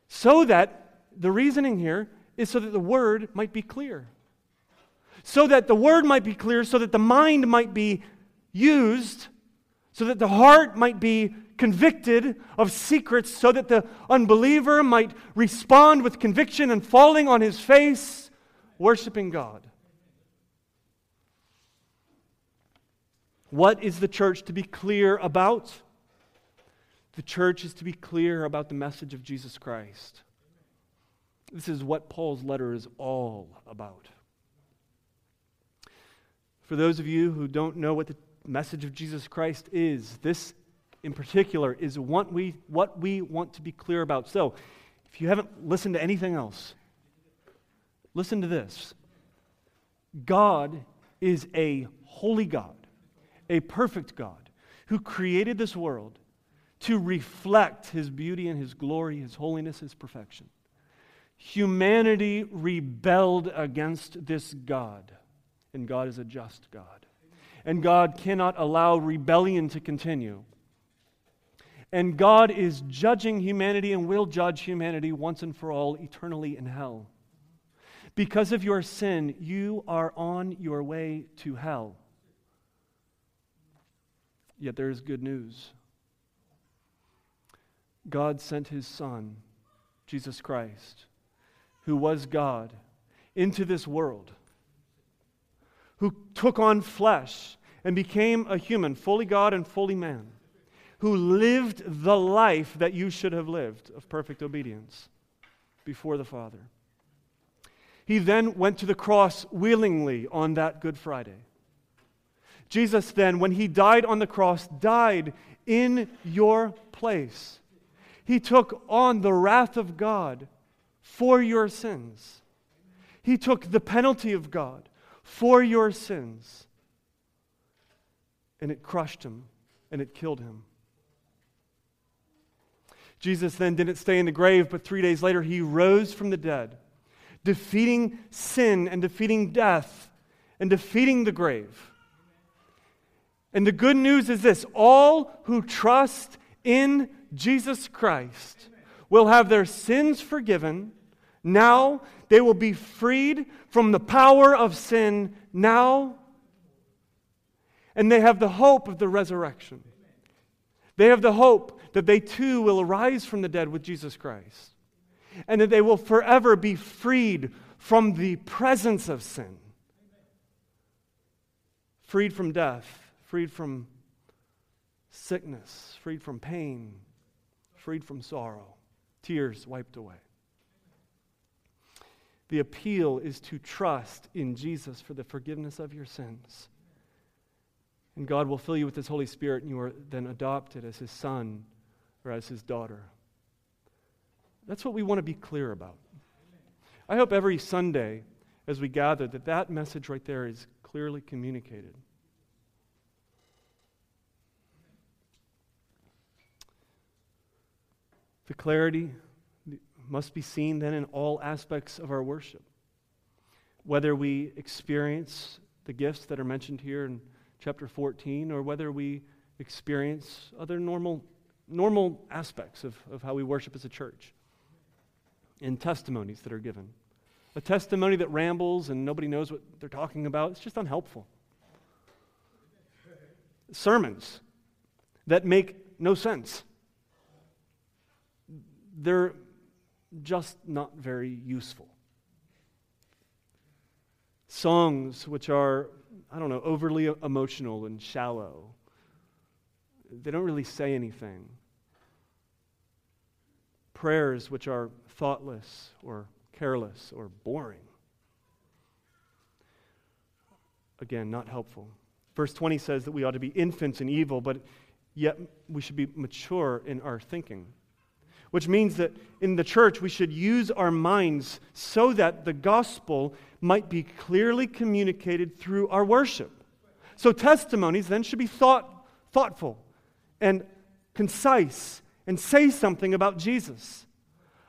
So that the reasoning here is so that the word might be clear. So that the word might be clear, so that the mind might be used, so that the heart might be convicted of secrets so that the unbeliever might respond with conviction and falling on his face, worshiping God. What is the church to be clear about? The church is to be clear about the message of Jesus Christ. This is what Paul's letter is all about. For those of you who don't know what the message of Jesus Christ is, this in particular is what we, what we want to be clear about. So, if you haven't listened to anything else, listen to this God is a holy God, a perfect God, who created this world to reflect his beauty and his glory, his holiness, his perfection. Humanity rebelled against this God, and God is a just God. And God cannot allow rebellion to continue. And God is judging humanity and will judge humanity once and for all eternally in hell. Because of your sin, you are on your way to hell. Yet there is good news. God sent his Son, Jesus Christ, who was God, into this world, who took on flesh and became a human, fully God and fully man who lived the life that you should have lived of perfect obedience before the Father. He then went to the cross willingly on that Good Friday. Jesus, then, when he died on the cross, died in your place. He took on the wrath of God for your sins. He took the penalty of God for your sins. And it crushed him and it killed him. Jesus then didn't stay in the grave, but three days later, he rose from the dead, defeating sin and defeating death and defeating the grave. And the good news is this all who trust in Jesus Christ will have their sins forgiven. Now they will be freed from the power of sin now. And they have the hope of the resurrection. They have the hope that they too will arise from the dead with Jesus Christ, and that they will forever be freed from the presence of sin, freed from death, freed from sickness, freed from pain, freed from sorrow, tears wiped away. The appeal is to trust in Jesus for the forgiveness of your sins. And God will fill you with His Holy Spirit, and you are then adopted as His son or as His daughter. That's what we want to be clear about. I hope every Sunday as we gather that that message right there is clearly communicated. The clarity must be seen then in all aspects of our worship. Whether we experience the gifts that are mentioned here in chapter 14 or whether we experience other normal, normal aspects of, of how we worship as a church in testimonies that are given. A testimony that rambles and nobody knows what they're talking about, it's just unhelpful. Sermons that make no sense, they're just not very useful. Songs which are, I don't know, overly emotional and shallow, they don't really say anything. Prayers which are thoughtless or careless or boring. Again, not helpful. Verse 20 says that we ought to be infants in evil, but yet we should be mature in our thinking. Which means that in the church we should use our minds so that the gospel might be clearly communicated through our worship. So testimonies then should be thought, thoughtful and concise and say something about Jesus.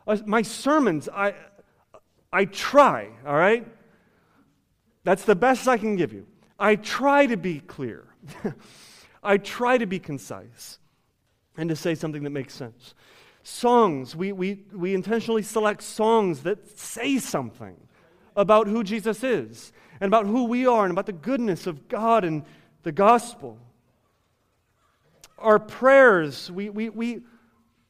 Uh, my sermons, I, I try, all right? That's the best I can give you. I try to be clear. I try to be concise and to say something that makes sense. Songs, we, we, we intentionally select songs that say something about who Jesus is and about who we are and about the goodness of God and the gospel. Our prayers, we, we, we,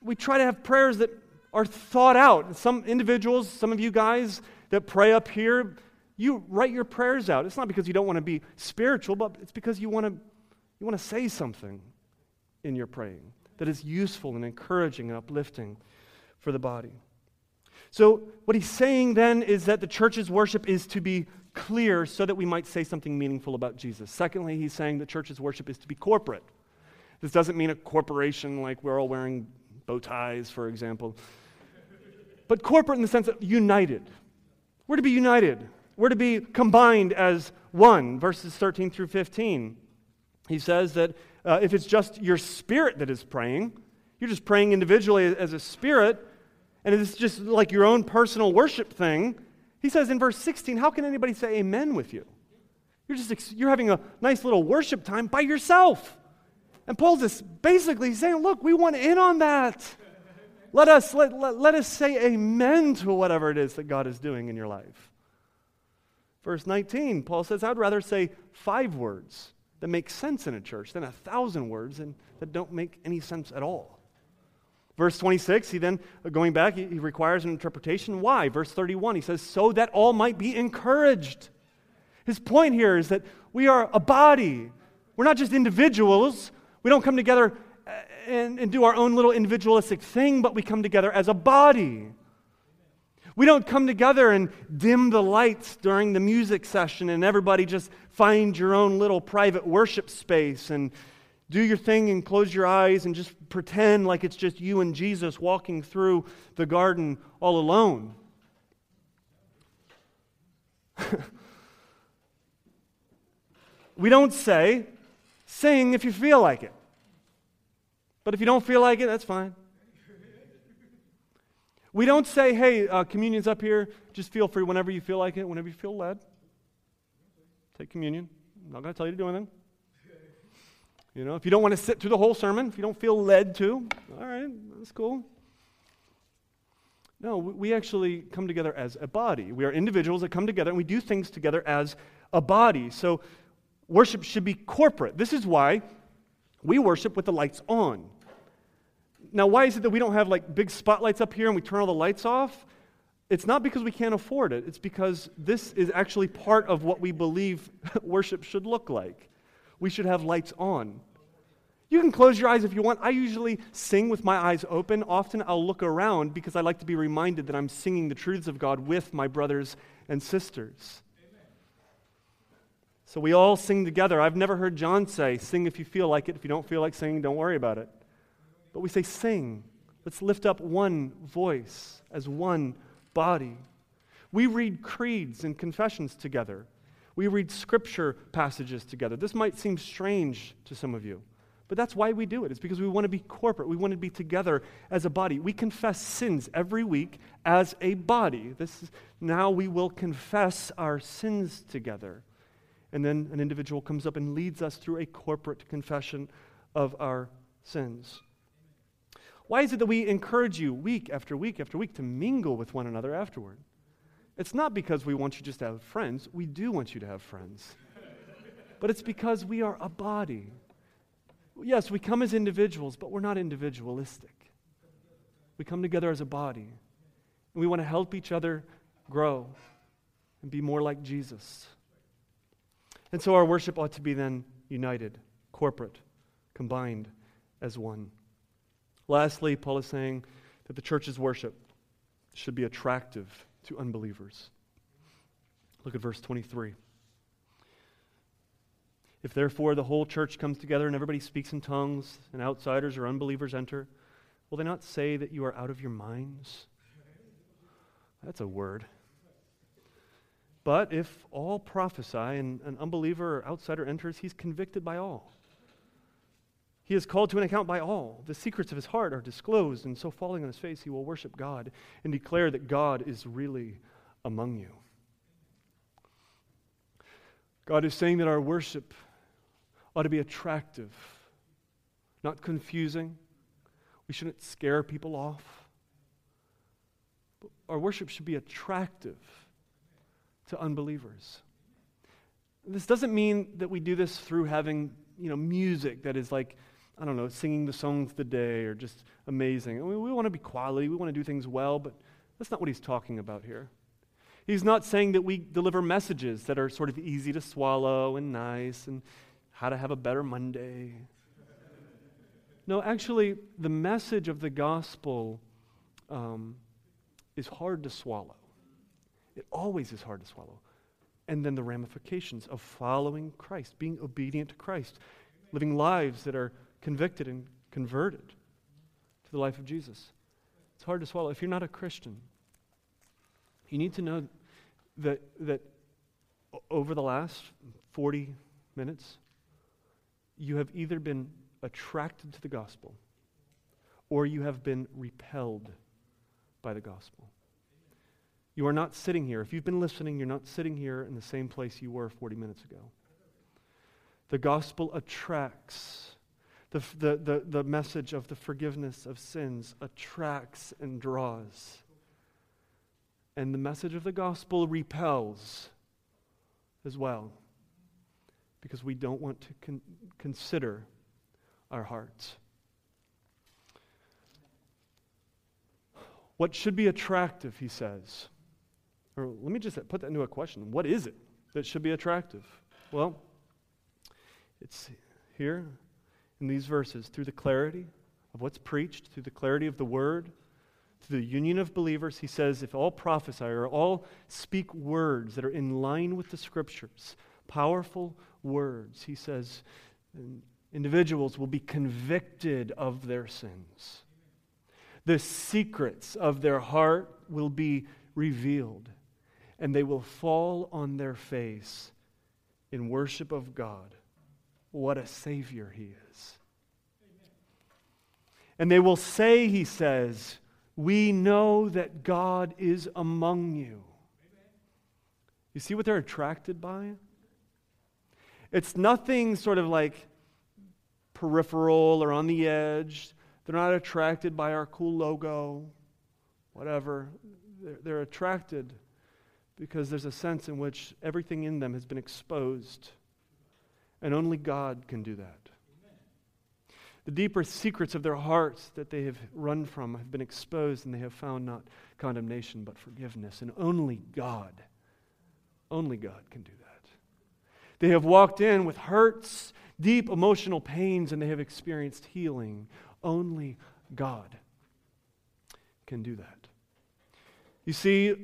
we try to have prayers that are thought out. Some individuals, some of you guys that pray up here, you write your prayers out. It's not because you don't want to be spiritual, but it's because you want to, you want to say something in your praying that is useful and encouraging and uplifting for the body. So, what he's saying then is that the church's worship is to be clear so that we might say something meaningful about Jesus. Secondly, he's saying the church's worship is to be corporate. This doesn't mean a corporation like we're all wearing bow ties, for example but corporate in the sense of united. We're to be united. We're to be combined as one, verses 13 through 15. He says that uh, if it's just your spirit that is praying, you're just praying individually as a spirit, and it's just like your own personal worship thing. He says in verse 16, How can anybody say amen with you? You're just you're having a nice little worship time by yourself. And Paul's just basically saying, Look, we want in on that. Let us, let, let, let us say amen to whatever it is that God is doing in your life. Verse 19, Paul says, I'd rather say five words that make sense in a church than a thousand words and that don't make any sense at all. Verse 26, he then, uh, going back, he, he requires an interpretation. Why? Verse 31, he says, so that all might be encouraged. His point here is that we are a body. We're not just individuals. We don't come together uh, and, and do our own little individualistic thing, but we come together as a body. We don't come together and dim the lights during the music session and everybody just find your own little private worship space and do your thing and close your eyes and just pretend like it's just you and Jesus walking through the garden all alone. we don't say, sing if you feel like it. But if you don't feel like it, that's fine. We don't say, hey, uh, communion's up here. Just feel free whenever you feel like it, whenever you feel led. Take communion. I'm not going to tell you to do anything. You know, if you don't want to sit through the whole sermon, if you don't feel led to, all right, that's cool. No, we actually come together as a body. We are individuals that come together and we do things together as a body. So worship should be corporate. This is why we worship with the lights on. Now, why is it that we don't have like big spotlights up here and we turn all the lights off? It's not because we can't afford it. It's because this is actually part of what we believe worship should look like. We should have lights on. You can close your eyes if you want. I usually sing with my eyes open. Often I'll look around because I like to be reminded that I'm singing the truths of God with my brothers and sisters. So we all sing together. I've never heard John say, Sing if you feel like it. If you don't feel like singing, don't worry about it. But we say, Sing. Let's lift up one voice as one body. We read creeds and confessions together. We read scripture passages together. This might seem strange to some of you, but that's why we do it. It's because we want to be corporate. We want to be together as a body. We confess sins every week as a body. This is, now we will confess our sins together. And then an individual comes up and leads us through a corporate confession of our sins. Why is it that we encourage you week after week after week to mingle with one another afterward? It's not because we want you just to have friends. We do want you to have friends. but it's because we are a body. Yes, we come as individuals, but we're not individualistic. We come together as a body. And we want to help each other grow and be more like Jesus. And so our worship ought to be then united, corporate, combined as one. Lastly, Paul is saying that the church's worship should be attractive to unbelievers. Look at verse 23. If therefore the whole church comes together and everybody speaks in tongues, and outsiders or unbelievers enter, will they not say that you are out of your minds? That's a word. But if all prophesy and an unbeliever or outsider enters, he's convicted by all. He is called to an account by all. The secrets of his heart are disclosed, and so falling on his face, he will worship God and declare that God is really among you. God is saying that our worship ought to be attractive, not confusing. We shouldn't scare people off. But our worship should be attractive to unbelievers. This doesn't mean that we do this through having, you know, music that is like I don't know, singing the songs of the day or just amazing. I mean, we want to be quality, we want to do things well, but that's not what he's talking about here. He's not saying that we deliver messages that are sort of easy to swallow and nice and how to have a better Monday. No, actually, the message of the gospel um, is hard to swallow. It always is hard to swallow. And then the ramifications of following Christ, being obedient to Christ, living lives that are convicted and converted to the life of Jesus. It's hard to swallow. If you're not a Christian, you need to know that, that over the last 40 minutes, you have either been attracted to the gospel or you have been repelled by the gospel. You are not sitting here. If you've been listening, you're not sitting here in the same place you were 40 minutes ago. The gospel attracts the, the, the, the message of the forgiveness of sins attracts and draws. And the message of the gospel repels as well because we don't want to con- consider our hearts. What should be attractive, he says. Or let me just put that into a question. What is it that should be attractive? Well, it's here in these verses through the clarity of what's preached, through the clarity of the word, through the union of believers. He says, if all prophesy or all speak words that are in line with the scriptures, powerful words, he says, individuals will be convicted of their sins. The secrets of their heart will be revealed, and they will fall on their face in worship of God. What a Savior He is. And they will say, he says, We know that God is among you. You see what they're attracted by? It's nothing sort of like peripheral or on the edge. They're not attracted by our cool logo, whatever. They're, they're attracted because there's a sense in which everything in them has been exposed. And only God can do that. The deeper secrets of their hearts that they have run from have been exposed, and they have found not condemnation, but forgiveness. And only God, only God can do that. They have walked in with hurts, deep emotional pains, and they have experienced healing. Only God can do that. You see,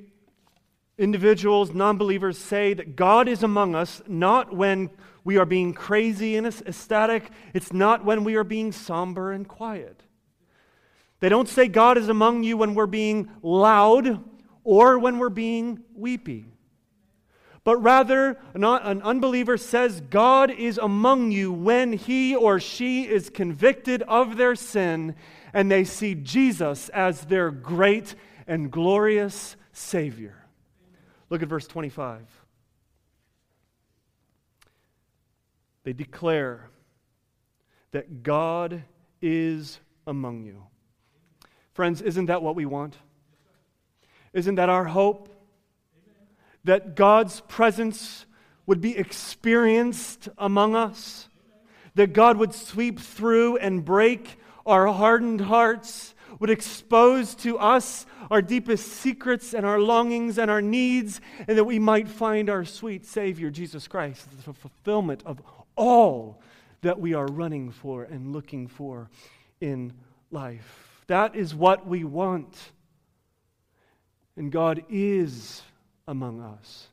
individuals, non believers say that God is among us not when we are being crazy and ecstatic, it's not when we are being somber and quiet. They don't say God is among you when we're being loud or when we're being weepy. But rather, an unbeliever says God is among you when he or she is convicted of their sin and they see Jesus as their great and glorious Savior. Look at verse 25. They declare that God is among you. Friends, isn't that what we want? Isn't that our hope? That God's presence would be experienced among us? That God would sweep through and break our hardened hearts, would expose to us our deepest secrets and our longings and our needs, and that we might find our sweet Savior, Jesus Christ, the fulfillment of all that we are running for and looking for in life. That is what we want. And God is among us.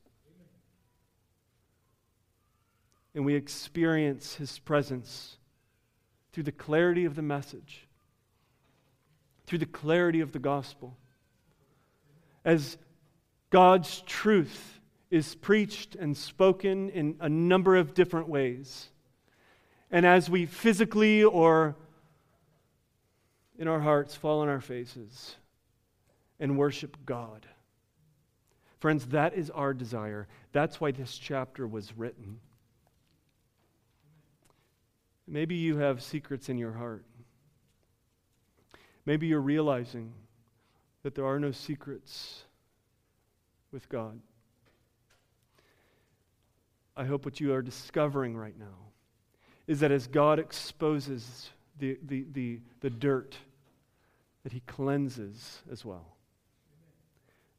And we experience His presence through the clarity of the message, through the clarity of the gospel. As God's truth is preached and spoken in a number of different ways. And as we physically or in our hearts fall on our faces and worship God. Friends, that is our desire. That's why this chapter was written. Maybe you have secrets in your heart. Maybe you're realizing that there are no secrets with God. I hope what you are discovering right now is that as God exposes the, the, the, the dirt, that He cleanses as well,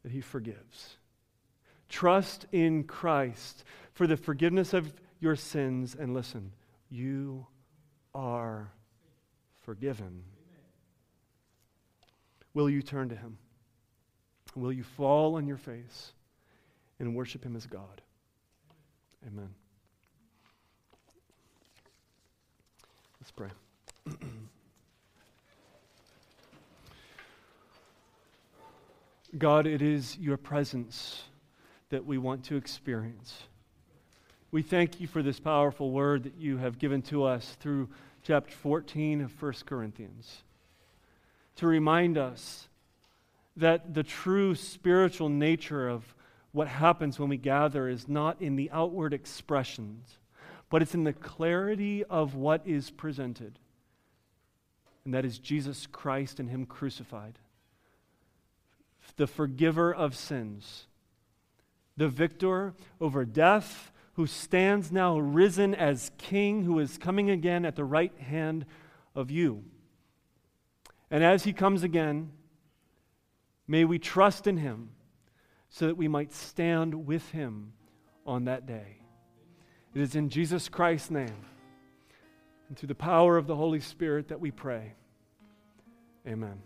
that He forgives. Trust in Christ for the forgiveness of your sins, and listen, you are forgiven. Will you turn to Him? Will you fall on your face and worship Him as God? Amen. Let's pray. God, it is your presence that we want to experience. We thank you for this powerful word that you have given to us through chapter 14 of 1 Corinthians to remind us that the true spiritual nature of what happens when we gather is not in the outward expressions, but it's in the clarity of what is presented. And that is Jesus Christ and Him crucified, the forgiver of sins, the victor over death, who stands now risen as King, who is coming again at the right hand of you. And as He comes again, may we trust in Him so that we might stand with him on that day. It is in Jesus Christ's name and through the power of the Holy Spirit that we pray. Amen.